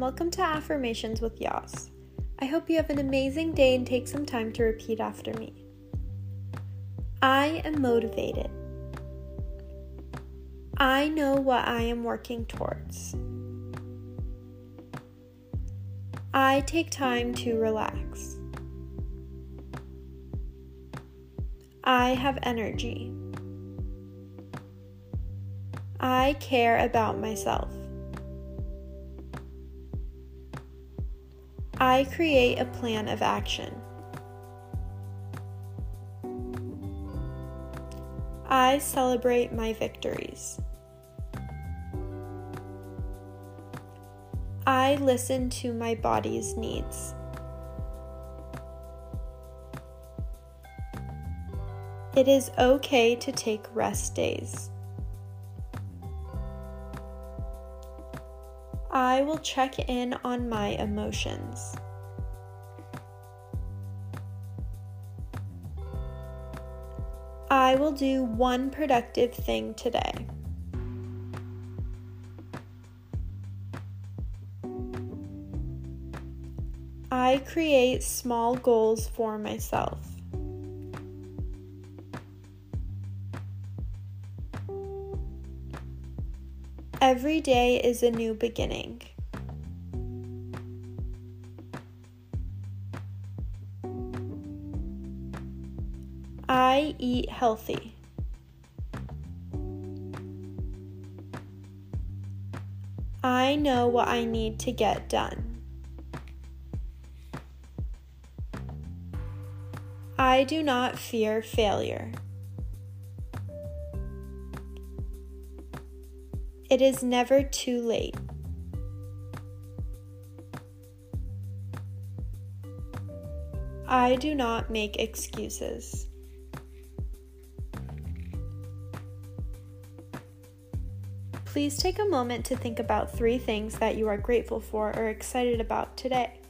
welcome to Affirmations with Yas. I hope you have an amazing day and take some time to repeat after me. I am motivated. I know what I am working towards. I take time to relax. I have energy. I care about myself. I create a plan of action. I celebrate my victories. I listen to my body's needs. It is okay to take rest days. I will check in on my emotions. I will do one productive thing today. I create small goals for myself. Every day is a new beginning. I eat healthy. I know what I need to get done. I do not fear failure. It is never too late. I do not make excuses. Please take a moment to think about three things that you are grateful for or excited about today.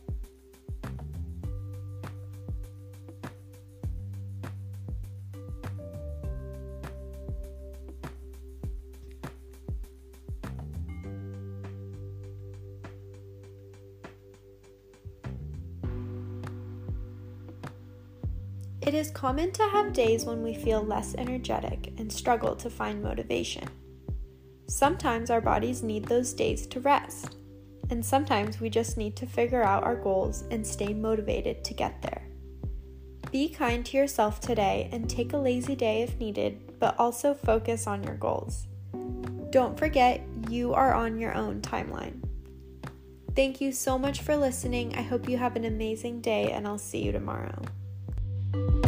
It is common to have days when we feel less energetic and struggle to find motivation. Sometimes our bodies need those days to rest, and sometimes we just need to figure out our goals and stay motivated to get there. Be kind to yourself today and take a lazy day if needed, but also focus on your goals. Don't forget, you are on your own timeline. Thank you so much for listening. I hope you have an amazing day, and I'll see you tomorrow thank you